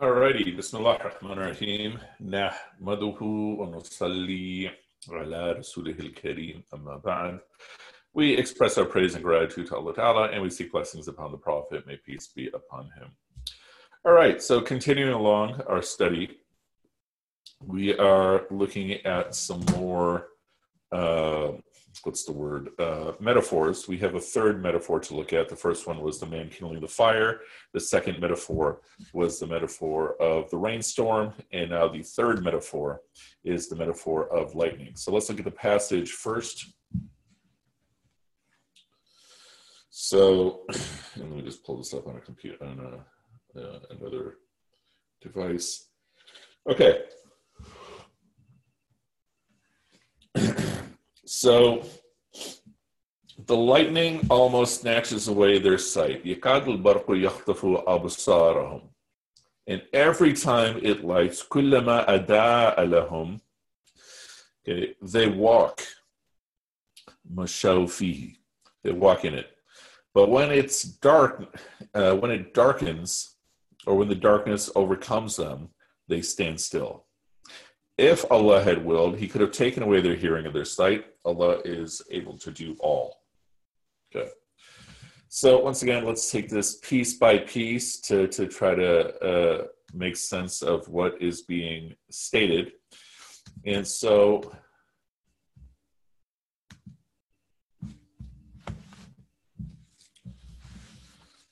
Alrighty, Bismillah ar-Rahman ar-Rahim. Wa nusalli ala rasulih al-kareem amma ba'd. We express our praise and gratitude to Allah Ta'ala and we seek blessings upon the Prophet. May peace be upon him. All right, so continuing along our study, we are looking at some more uh, what's the word uh, metaphors. We have a third metaphor to look at. The first one was the man kindling the fire. The second metaphor was the metaphor of the rainstorm. And now the third metaphor is the metaphor of lightning. So let's look at the passage first. So let me just pull this up on a computer on a, uh, another device. Okay So the lightning almost snatches away their sight. And every time it lights, okay, they walk. They walk in it. But when it's dark, uh, when it darkens, or when the darkness overcomes them, they stand still if Allah had willed, He could have taken away their hearing and their sight. Allah is able to do all. Okay. So once again, let's take this piece by piece to to try to uh, make sense of what is being stated. And so.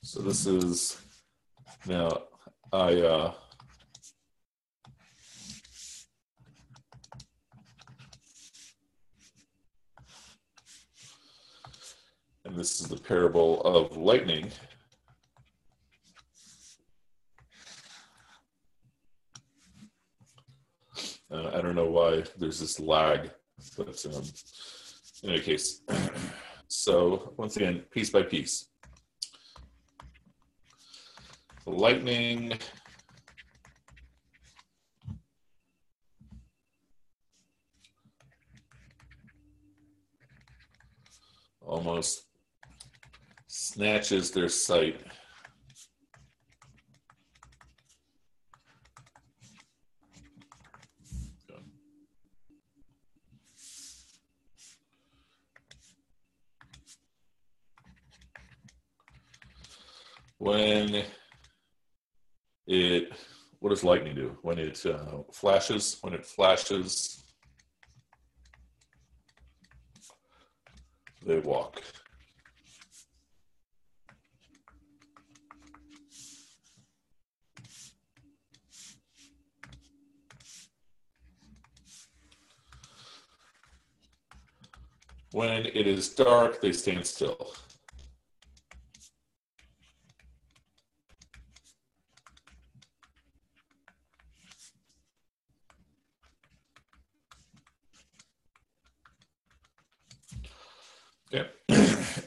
So this is now I uh, and this is the parable of lightning. Uh, I don't know why there's this lag, but um, in any case, so once again, piece by piece. The lightning almost snatches their sight. When it, what does lightning do? When it uh, flashes, when it flashes, they walk. When it is dark, they stand still. Yeah.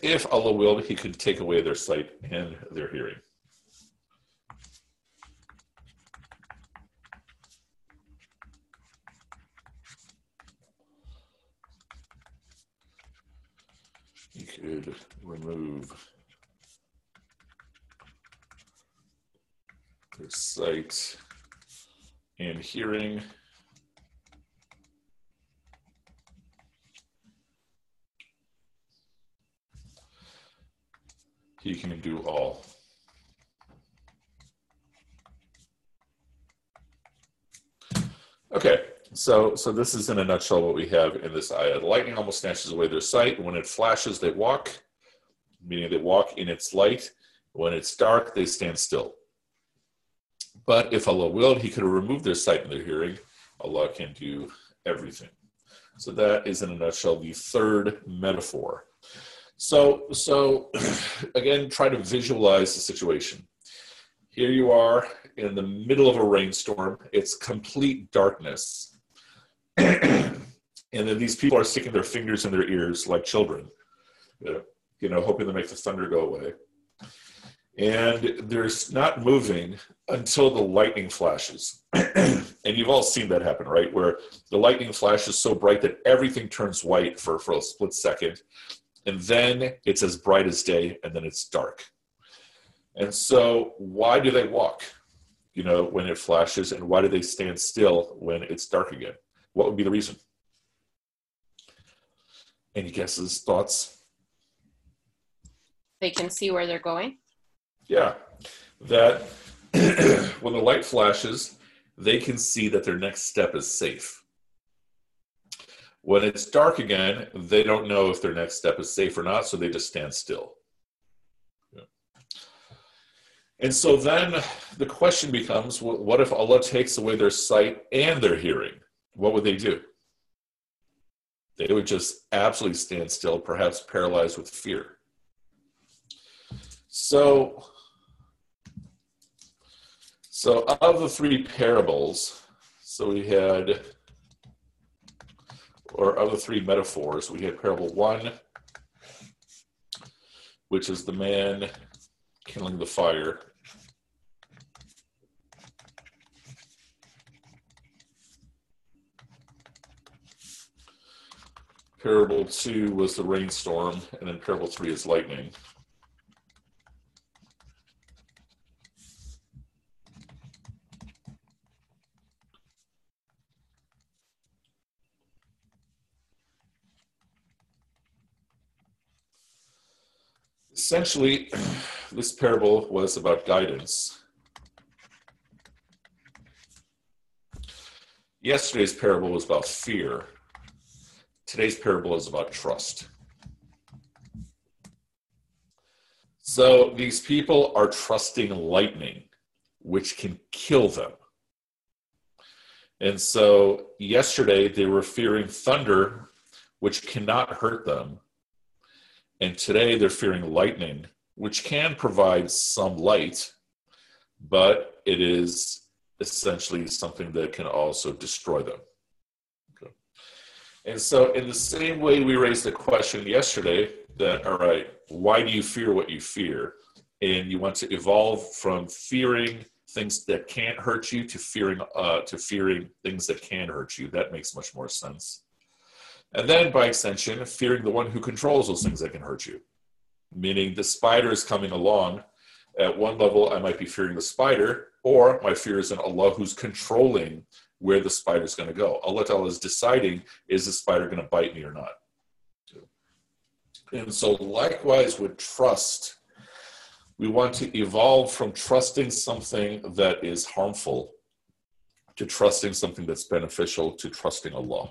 if Allah willed, He could take away their sight and their hearing. Remove their sight and hearing. He can do all. Okay, so, so this is in a nutshell what we have in this ayah. The lightning almost snatches away their sight. When it flashes, they walk, meaning they walk in its light. When it's dark, they stand still. But if Allah willed, He could have removed their sight and their hearing. Allah can do everything. So that is in a nutshell the third metaphor. So, so again, try to visualize the situation. Here you are in the middle of a rainstorm. It's complete darkness and then these people are sticking their fingers in their ears like children, you know, hoping to make the thunder go away. And they're not moving until the lightning flashes. and you've all seen that happen, right? Where the lightning flashes so bright that everything turns white for, for a split second. And then it's as bright as day, and then it's dark. And so, why do they walk? you know, when it flashes, and why do they stand still when it's dark again? What would be the reason? Any guesses, thoughts? They can see where they're going. Yeah, that when the light flashes, they can see that their next step is safe. When it's dark again, they don't know if their next step is safe or not, so they just stand still. And so then the question becomes what if Allah takes away their sight and their hearing? What would they do? They would just absolutely stand still, perhaps paralyzed with fear. So, so of the three parables, so we had, or of the three metaphors, we had parable one, which is the man kindling the fire. Parable two was the rainstorm, and then parable three is lightning. Essentially, this parable was about guidance. Yesterday's parable was about fear. Today's parable is about trust. So these people are trusting lightning, which can kill them. And so yesterday they were fearing thunder, which cannot hurt them. And today they're fearing lightning, which can provide some light, but it is essentially something that can also destroy them. And so, in the same way we raised the question yesterday that, all right, why do you fear what you fear? And you want to evolve from fearing things that can't hurt you to fearing uh, to fearing things that can hurt you. That makes much more sense. And then, by extension, fearing the one who controls those things that can hurt you. Meaning, the spider is coming along. At one level, I might be fearing the spider, or my fear is in Allah who's controlling where the spider is going to go. Allah Ta'ala is deciding is the spider going to bite me or not. And so, likewise, with trust, we want to evolve from trusting something that is harmful to trusting something that's beneficial to trusting Allah.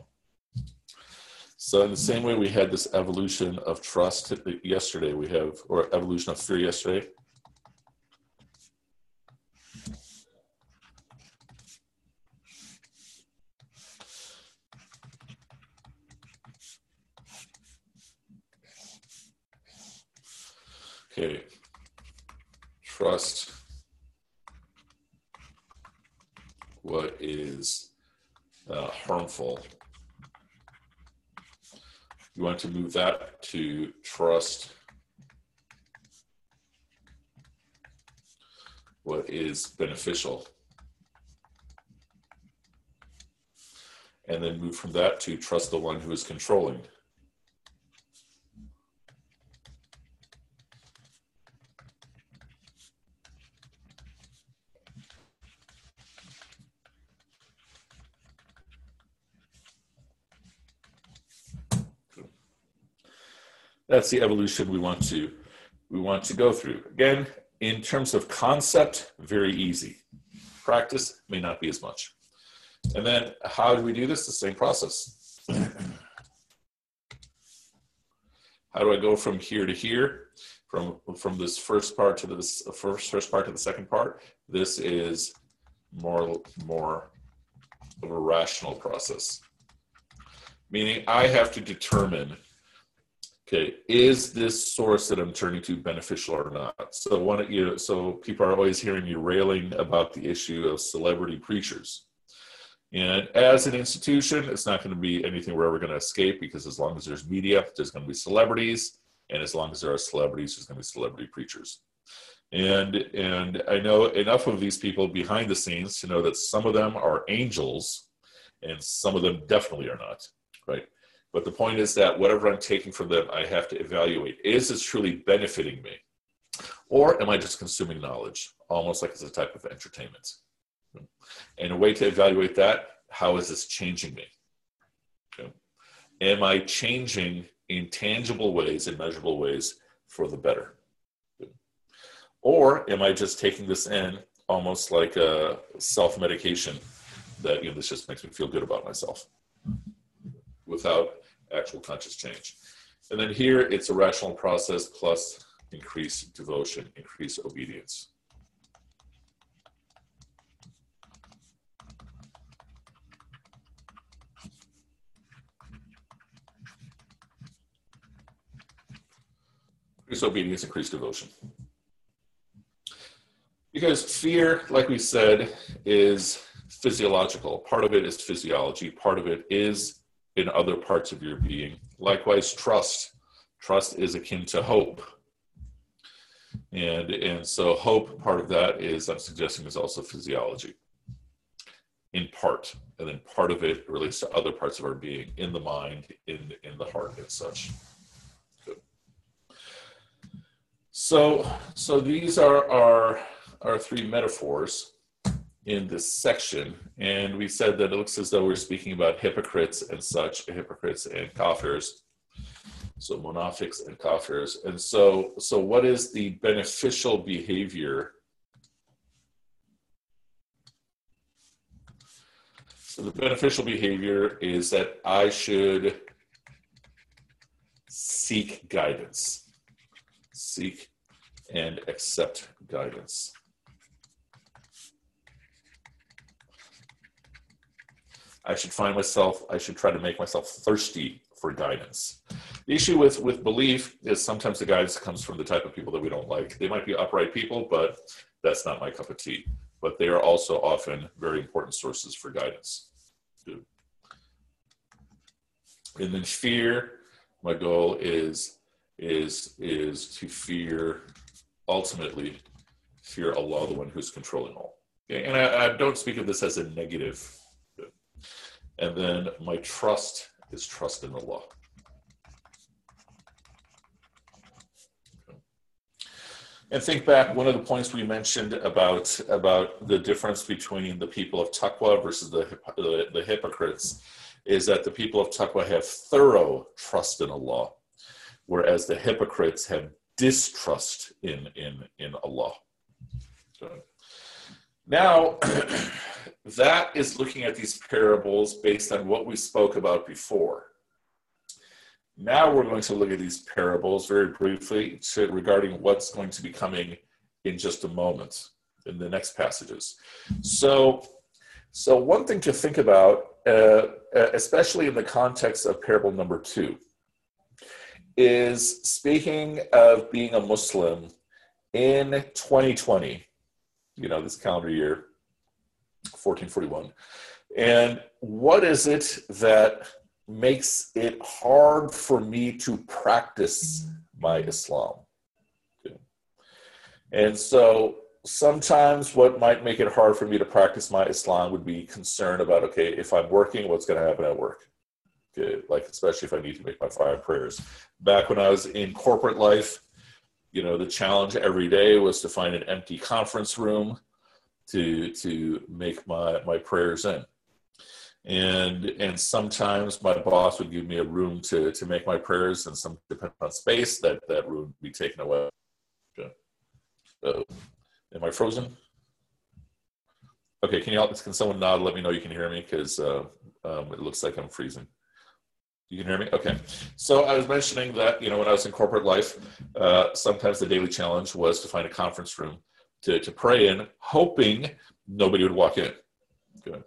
So, in the same way we had this evolution of trust yesterday, we have, or evolution of fear yesterday, Okay. Trust what is uh, harmful. You want to move that to trust what is beneficial. And then move from that to trust the one who is controlling. That's the evolution we want to we want to go through. Again, in terms of concept, very easy. Practice may not be as much. And then how do we do this? The same process. how do I go from here to here? From from this first part to this first first part to the second part. This is more more of a rational process. Meaning I have to determine okay is this source that i'm turning to beneficial or not? So one you so people are always hearing you railing about the issue of celebrity preachers. And as an institution it's not going to be anything we're ever going to escape because as long as there's media there's going to be celebrities and as long as there are celebrities there's going to be celebrity preachers. And and i know enough of these people behind the scenes to know that some of them are angels and some of them definitely are not right but the point is that whatever I'm taking from them, I have to evaluate. Is this truly benefiting me? Or am I just consuming knowledge, almost like it's a type of entertainment? And a way to evaluate that, how is this changing me? Okay. Am I changing in tangible ways, in measurable ways for the better? Or am I just taking this in almost like a self medication that, you know, this just makes me feel good about myself without actual conscious change? And then here it's a rational process plus increased devotion, increased obedience. Increased obedience, increased devotion. Because fear, like we said, is physiological. Part of it is physiology, part of it is in other parts of your being. Likewise, trust. Trust is akin to hope. And, and so, hope, part of that is, I'm suggesting, is also physiology in part. And then part of it relates to other parts of our being in the mind, in, in the heart, and such. So, so these are our, our three metaphors in this section. And we said that it looks as though we're speaking about hypocrites and such, hypocrites and kafirs. So monafics and kafirs. And so, so what is the beneficial behavior? So the beneficial behavior is that I should seek guidance seek and accept guidance. I should find myself, I should try to make myself thirsty for guidance. The issue with, with belief is sometimes the guidance comes from the type of people that we don't like. They might be upright people, but that's not my cup of tea. But they are also often very important sources for guidance. And then fear, my goal is is is to fear ultimately fear Allah, the one who's controlling all. Okay? And I, I don't speak of this as a negative. And then my trust is trust in Allah. And think back, one of the points we mentioned about, about the difference between the people of taqwa versus the, the, the hypocrites is that the people of taqwa have thorough trust in Allah whereas the hypocrites have distrust in in in Allah. Now, that is looking at these parables based on what we spoke about before. Now we're going to look at these parables very briefly to, regarding what's going to be coming in just a moment in the next passages. So, so one thing to think about, uh, especially in the context of parable number two is speaking of being a Muslim in 2020, you know, this calendar year, 1441. And what is it that makes it hard for me to practice my Islam? Okay. And so sometimes what might make it hard for me to practice my Islam would be concern about, okay, if I'm working, what's going to happen at work? good, like especially if I need to make my five prayers. Back when I was in corporate life, you know, the challenge every day was to find an empty conference room to to make my my prayers in. And and sometimes my boss would give me a room to to make my prayers, and some depending on space, that that room would be taken away. Uh, am I frozen? Okay, can you can someone nod? Let me know you can hear me because uh, um, it looks like I'm freezing. You can hear me? Okay. So I was mentioning that, you know, when I was in corporate life, uh, sometimes the daily challenge was to find a conference room to, to pray in, hoping nobody would walk in. Good.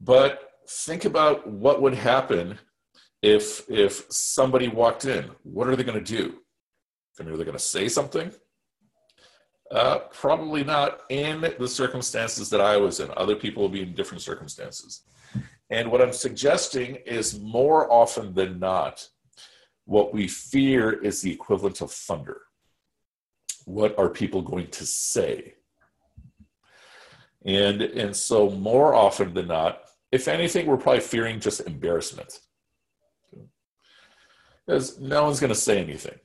But think about what would happen if if somebody walked in. What are they going to do? I mean, are they going to say something? Uh, probably not in the circumstances that I was in. Other people will be in different circumstances. And what I'm suggesting is more often than not, what we fear is the equivalent of thunder. What are people going to say? And, and so, more often than not, if anything, we're probably fearing just embarrassment. Because no one's going to say anything.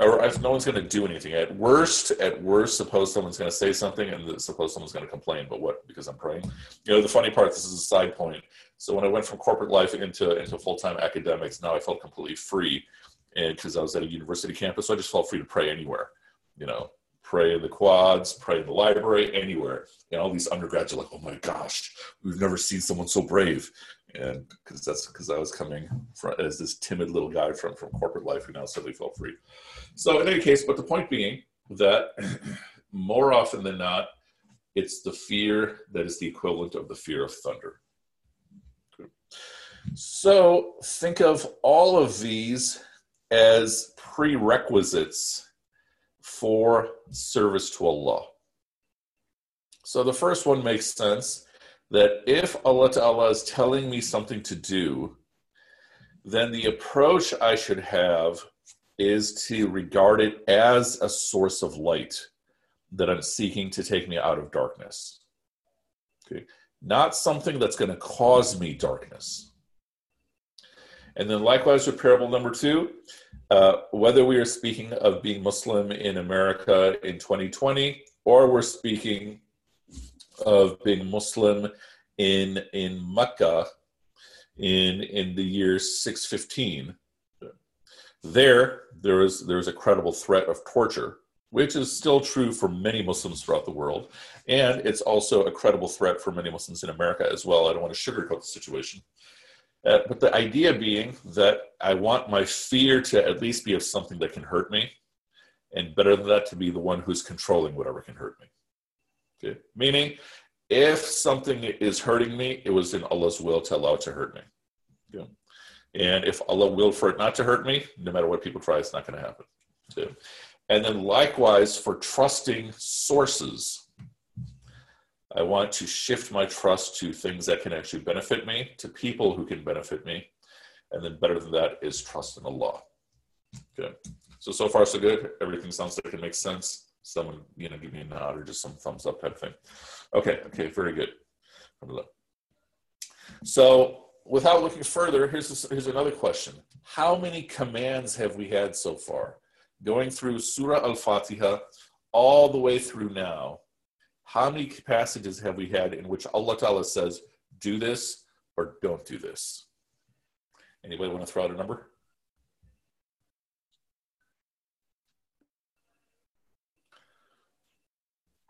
or if no one's going to do anything. At worst, at worst, suppose someone's going to say something, and suppose someone's going to complain. But what? Because I'm praying. You know, the funny part. This is a side point. So when I went from corporate life into into full time academics, now I felt completely free, and because I was at a university campus, so I just felt free to pray anywhere. You know, pray in the quads, pray in the library, anywhere. And all these undergrads are like, "Oh my gosh, we've never seen someone so brave." and because that's because I was coming from, as this timid little guy from from corporate life who now suddenly felt free. So in any case, but the point being that more often than not, it's the fear that is the equivalent of the fear of thunder. So think of all of these as prerequisites for service to Allah. So the first one makes sense that if Allah Ta'ala is telling me something to do, then the approach I should have is to regard it as a source of light that I'm seeking to take me out of darkness. Okay. Not something that's going to cause me darkness. And then, likewise, with parable number two, uh, whether we are speaking of being Muslim in America in 2020 or we're speaking of being Muslim in in Mecca in in the year 615 there there is there is a credible threat of torture which is still true for many muslims throughout the world and it's also a credible threat for many muslims in america as well. I don't want to sugarcoat the situation uh, but the idea being that i want my fear to at least be of something that can hurt me and better than that to be the one who's controlling whatever can hurt me okay meaning if something is hurting me it was in allah's will to allow it to hurt me okay. And if Allah willed for it not to hurt me, no matter what people try, it's not going to happen. Too. And then likewise for trusting sources, I want to shift my trust to things that can actually benefit me, to people who can benefit me. And then better than that is trust in Allah. Okay. So so far so good. Everything sounds like it makes sense. Someone, you know, give me a nod or just some thumbs up type thing. Okay, okay, very good. So without looking further, here's, here's another question. How many commands have we had so far? Going through Surah Al Fatiha all the way through now, how many passages have we had in which Allah Ta'ala says, do this or don't do this? Anybody want to throw out a number?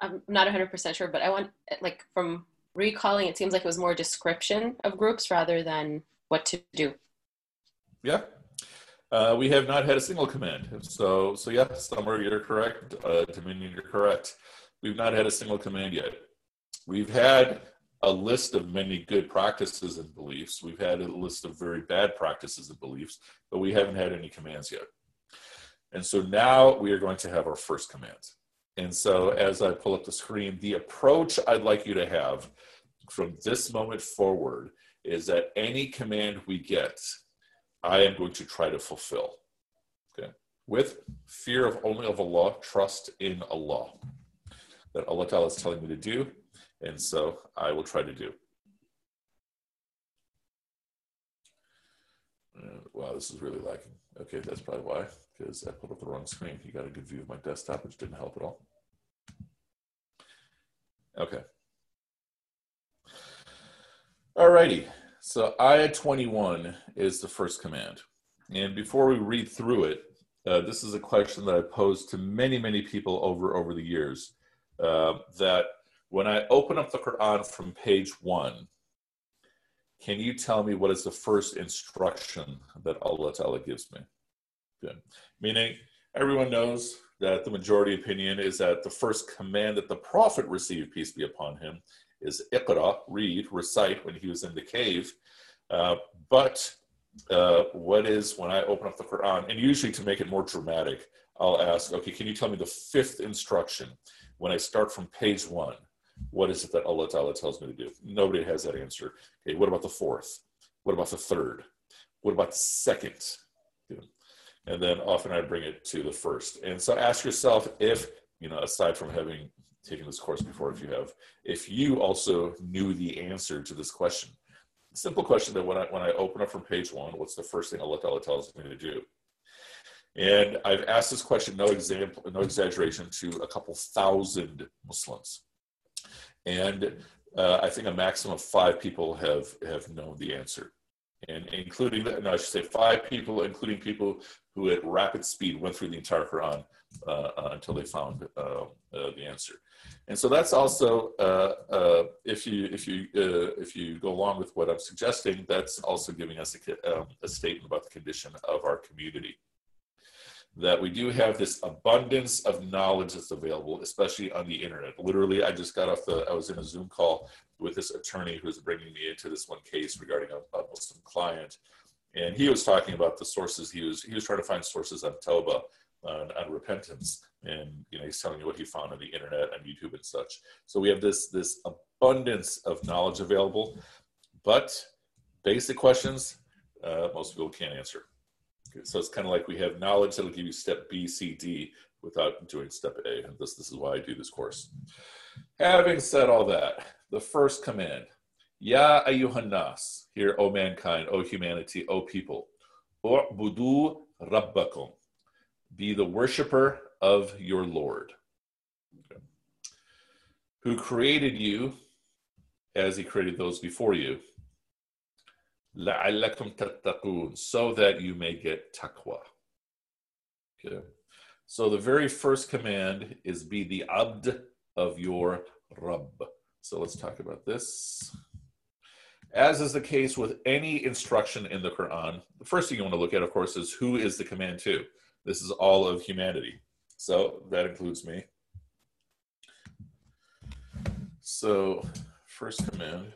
I'm not 100% sure, but I want, like, from recalling, it seems like it was more description of groups rather than what to do. Yeah. Uh, we have not had a single command. So, so yeah, Summer, you're correct. Uh, Dominion, you're correct. We've not had a single command yet. We've had a list of many good practices and beliefs. We've had a list of very bad practices and beliefs, but we haven't had any commands yet. And so now we are going to have our first command. And so as I pull up the screen, the approach I'd like you to have from this moment forward is that any command we get, I am going to try to fulfill. Okay. With fear of only of Allah, trust in Allah. That Allah Ta'ala is telling me to do, and so I will try to do. Uh, wow, this is really lacking. Okay, that's probably why, because I put up the wrong screen. You got a good view of my desktop, which didn't help at all. Okay. Alrighty, so ayah 21 is the first command. And before we read through it, uh, this is a question that I posed to many, many people over over the years. Uh, that when I open up the Quran from page one, can you tell me what is the first instruction that Allah Ta'ala gives me? Good. Meaning, everyone knows that the majority opinion is that the first command that the Prophet received, peace be upon him, is Iqra, read, recite when he was in the cave. Uh, but uh, what is when I open up the Quran, and usually to make it more dramatic, I'll ask, okay, can you tell me the fifth instruction when I start from page one? What is it that Allah Ta'ala tells me to do? Nobody has that answer. Okay, what about the fourth? What about the third? What about the second? And then often I bring it to the first. And so ask yourself if, you know, aside from having taken this course before if you have, if you also knew the answer to this question. Simple question that when I when I open up from page one, what's the first thing Allah Ta'ala tells me to do? And I've asked this question, no example, no exaggeration, to a couple thousand Muslims, and uh, I think a maximum of five people have have known the answer, and including that, no, I should say five people, including people who at rapid speed went through the entire Quran uh, uh, until they found uh, uh, the answer. And so that's also uh, if you if you if you go along with what I'm suggesting, that's also giving us a, um, a statement about the condition of our community that we do have this abundance of knowledge that's available, especially on the internet. Literally, I just got off the, I was in a Zoom call with this attorney who's bringing me into this one case regarding a, a Muslim client. And he was talking about the sources he was, he was trying to find sources on Toba, on, on repentance. And, you know, he's telling you what he found on the internet, on YouTube and such. So we have this, this abundance of knowledge available, but basic questions, uh, most people can't answer. So it's kind of like we have knowledge that'll give you step B, C, D without doing step A. And this, this is why I do this course. Having said all that, the first command, Ya ayyuhannas, here, O mankind, O humanity, O people, budu rabbakum, be the worshiper of your Lord, okay. who created you as he created those before you لَعَلَّكُمْ تَتَّقُونَ So that you may get taqwa. Okay. So the very first command is be the abd of your Rabb. So let's talk about this. As is the case with any instruction in the Quran, the first thing you want to look at, of course, is who is the command to? This is all of humanity. So that includes me. So, first command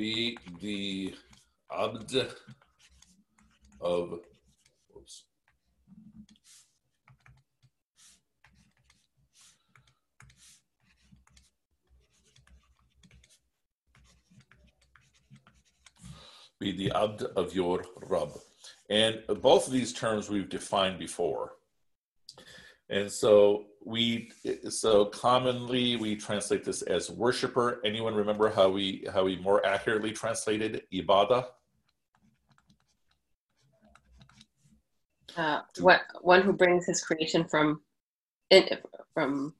Be the abd of oops, be the abd of your Rabb. And both of these terms we've defined before. And so we so commonly we translate this as worshiper. Anyone remember how we how we more accurately translated ibadah? Uh, what one who brings his creation from in, from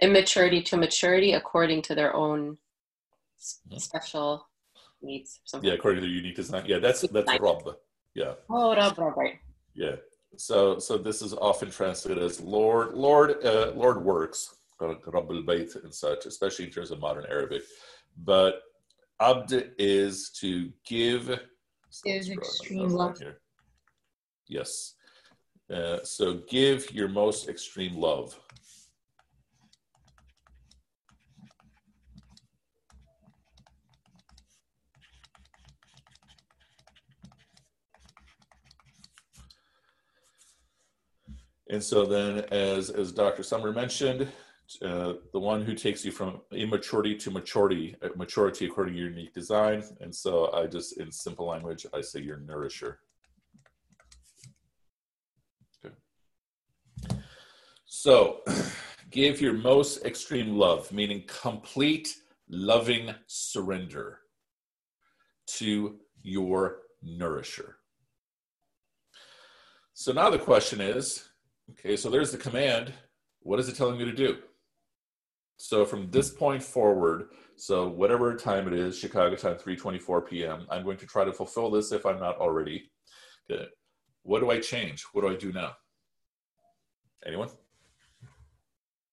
immaturity to maturity according to their own mm-hmm. special needs. Yeah, according to their unique design. Yeah, that's that's Rob. Yeah. Oh, Rabb, right. Yeah. So, so this is often translated as Lord, Lord, uh, Lord works, Rabbul Bayt and such, especially in terms of modern Arabic. But Abd is to give. Is extreme love. Here. Yes. Uh, so give your most extreme love. And so then, as, as Dr. Summer mentioned, uh, the one who takes you from immaturity to maturity, uh, maturity according to your unique design. And so I just, in simple language, I say your nourisher. Okay. So give your most extreme love, meaning complete loving surrender to your nourisher. So now the question is Okay, so there's the command. What is it telling me to do? So from this point forward, so whatever time it is, Chicago time, 3:24 p.m., I'm going to try to fulfill this if I'm not already. Okay. What do I change? What do I do now? Anyone?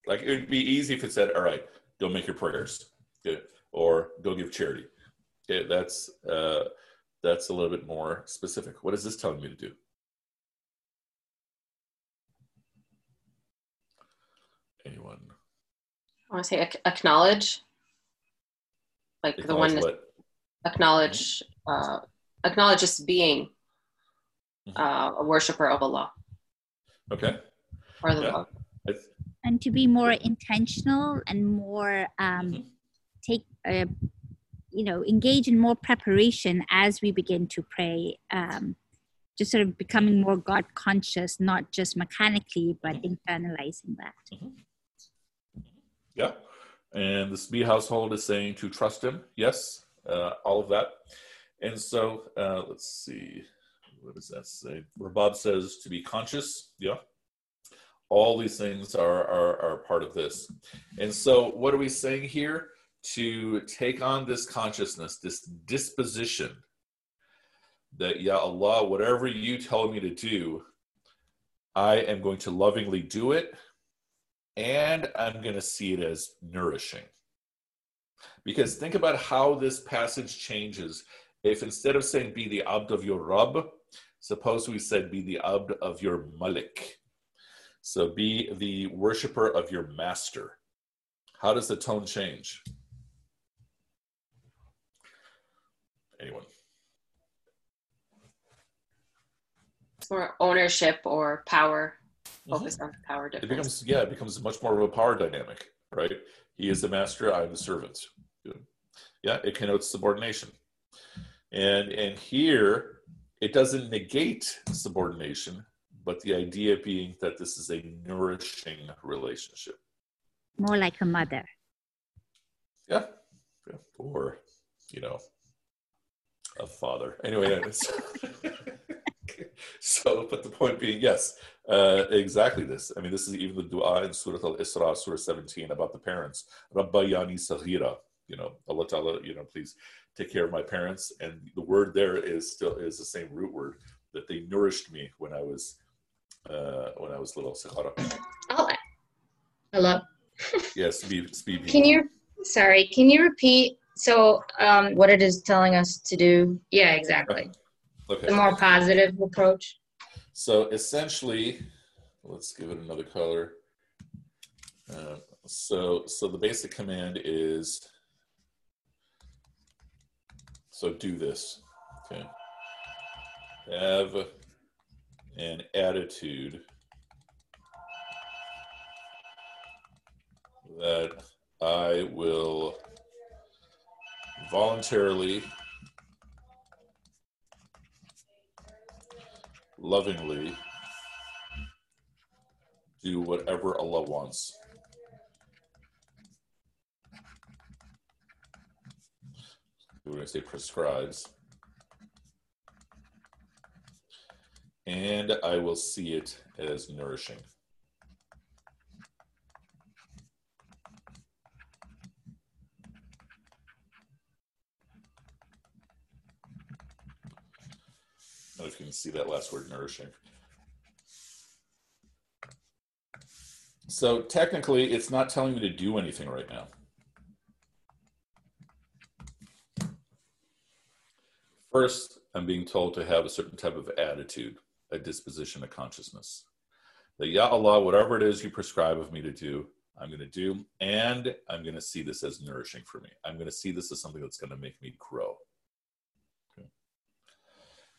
Like it would be easy if it said, "All right, go make your prayers," okay, or go give charity. Okay, that's uh, that's a little bit more specific. What is this telling me to do? Anyone? I want to say acknowledge, like acknowledge the one that acknowledge uh, acknowledge just being mm-hmm. uh, a worshiper of Allah. Okay. Or the yeah. love. And to be more intentional and more um, mm-hmm. take, uh, you know, engage in more preparation as we begin to pray. Um, just sort of becoming more God conscious, not just mechanically, but mm-hmm. internalizing that. Mm-hmm. Yeah. And the Sbi household is saying to trust him. Yes, uh, all of that. And so uh, let's see. What does that say? Bob says to be conscious. Yeah. All these things are, are, are part of this. And so, what are we saying here? To take on this consciousness, this disposition that, yeah, Allah, whatever you tell me to do, I am going to lovingly do it and I'm going to see it as nourishing. Because think about how this passage changes. If instead of saying be the abd of your Rabb, suppose we said be the abd of your Malik. So be the worshiper of your master. How does the tone change? Anyone? More ownership or power focus mm-hmm. on power difference. It becomes yeah, it becomes much more of a power dynamic, right? He is the master, I am the servant. Yeah, it connotes subordination. And and here it doesn't negate subordination, but the idea being that this is a nourishing relationship. More like a mother. Yeah. yeah. Or, you know, a father. Anyway, so, but the point being, yes, uh, exactly this. I mean, this is even the dua in Surah Al Isra, Surah 17, about the parents. Rabbayani Saghira, you know, Allah Ta'ala, you know, please take care of my parents. And the word there is still is the same root word that they nourished me when I was uh, when I was little. Oh, hello. yes. Can you? Sorry, can you repeat? So, um, what it is telling us to do? Yeah, exactly. Okay. The more positive approach. So essentially, let's give it another color. Uh, so, so the basic command is, so do this, okay. Have an attitude that I will voluntarily lovingly do whatever Allah wants. We're going to say prescribes. And I will see it as nourishing. If you can see that last word, nourishing. So technically, it's not telling me to do anything right now. First, I'm being told to have a certain type of attitude, a disposition, a consciousness. That, Ya Allah, whatever it is you prescribe of me to do, I'm going to do, and I'm going to see this as nourishing for me. I'm going to see this as something that's going to make me grow.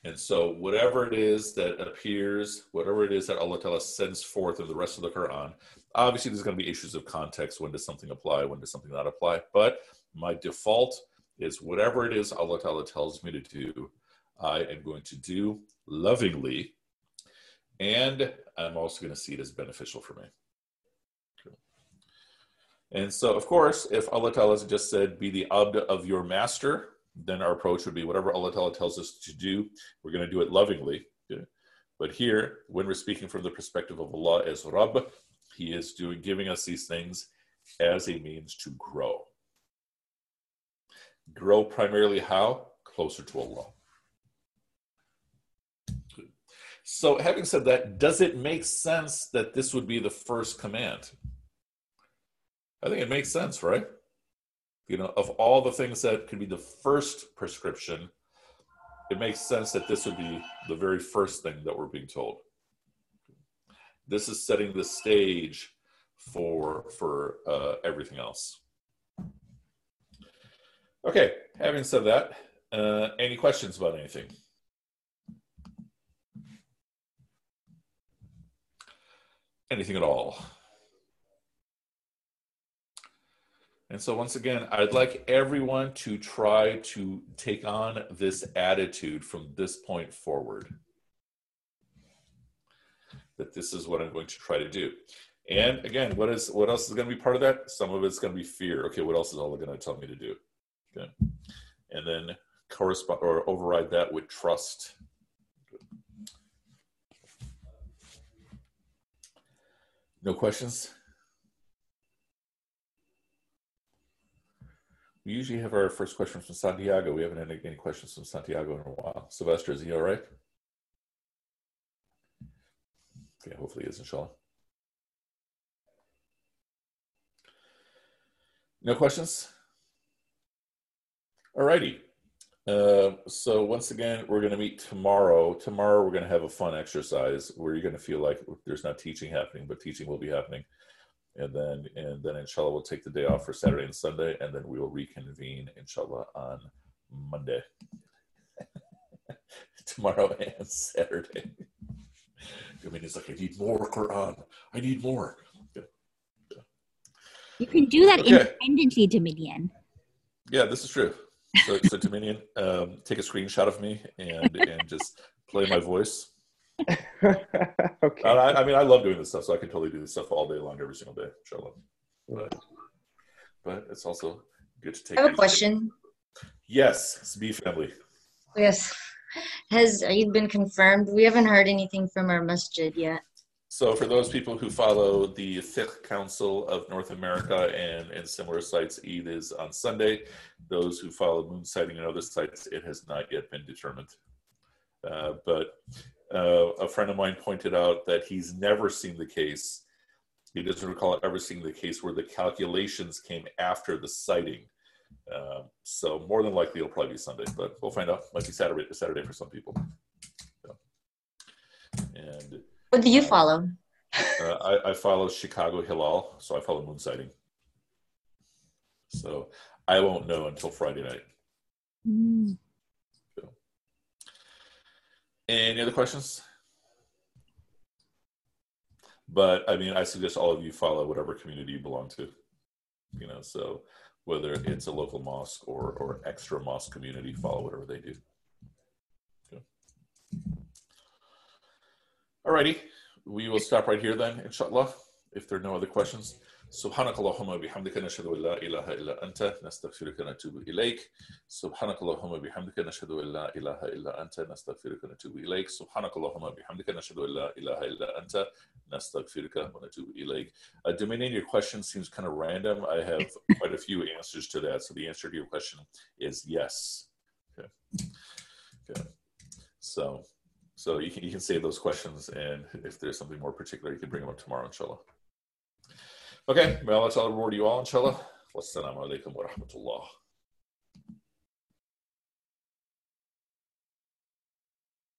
And so, whatever it is that appears, whatever it is that Allah Ta'ala sends forth in the rest of the Quran, obviously there's going to be issues of context. When does something apply? When does something not apply? But my default is whatever it is Allah Ta'ala tells me to do, I am going to do lovingly. And I'm also going to see it as beneficial for me. And so, of course, if Allah Ta'ala just said, be the abd of your master, then our approach would be whatever Allah Ta'ala tells us to do, we're going to do it lovingly. But here, when we're speaking from the perspective of Allah as Rabb, He is doing giving us these things as a means to grow. Grow primarily how? Closer to Allah. So, having said that, does it make sense that this would be the first command? I think it makes sense, right? You know, of all the things that could be the first prescription, it makes sense that this would be the very first thing that we're being told. This is setting the stage for for uh, everything else. Okay, having said that, uh, any questions about anything? Anything at all? And so, once again, I'd like everyone to try to take on this attitude from this point forward. that this is what I'm going to try to do. And again, what is what else is going to be part of that? Some of it's going to be fear. Okay, what else is Allah going to tell me to do? Okay, and then correspond or override that with trust. No questions? We usually have our first question from Santiago. We haven't had any questions from Santiago in a while. Sylvester, is he all right? Okay, hopefully he is, inshallah. No questions? All righty. Uh, so once again, we're going to meet tomorrow. Tomorrow, we're going to have a fun exercise where you're going to feel like there's not teaching happening, but teaching will be happening and then and then inshallah we'll take the day off for Saturday and Sunday, and then we will reconvene inshallah on Monday, tomorrow and Saturday. I mean, it's like I need more Quran. I need more. You can do that okay. independently, Dominion. Yeah, this is true. So, so Dominion, um, take a screenshot of me and and just play my voice okay. I, I, mean, I love doing this stuff, so I can totally do this stuff all day long, every single day. Inshallah. But, but it's also good to take. I have a question. Yes, it's B family. Yes. Has Eid been confirmed? We haven't heard anything from our masjid yet. So, for those people who follow the Fiqh Council of North America and, and similar sites, Eid is on Sunday. Those who follow moon sighting and other sites, it has not yet been determined. Uh, but uh, a friend of mine pointed out that he's never seen the case. He doesn't recall ever seeing the case where the calculations came after the sighting. Uh, so more than likely it'll probably be Sunday, but we'll find out. Might be Saturday, Saturday for some people. So, and what do you uh, follow? Uh, I, I, follow Chicago Hilal, so I follow moon sighting. So I won't know until Friday night. Mm. Any other questions? But I mean, I suggest all of you follow whatever community you belong to. You know, so whether it's a local mosque or or extra mosque community, follow whatever they do. Okay. Alrighty, we will stop right here then, inshallah. If there are no other questions. سبحانك اللهم وبحمدك نشهد ان لا اله الا انت نستغفرك ونتوب اليك سبحانك اللهم وبحمدك نشهد ان لا اله الا انت نستغفرك ونتوب اليك سبحانك اللهم وبحمدك نشهد ان لا اله الا انت نستغفرك ونتوب اليك uh, Dominion, your question seems kind of random. I have quite a few answers to that. So the answer to your question is yes. Okay. Okay. So so you can you can save those questions and if there's something more particular, you can bring them up tomorrow, inshallah. Okay, well, let's all reward you all, inshallah. Wassalamu alaikum wa rahmatullah.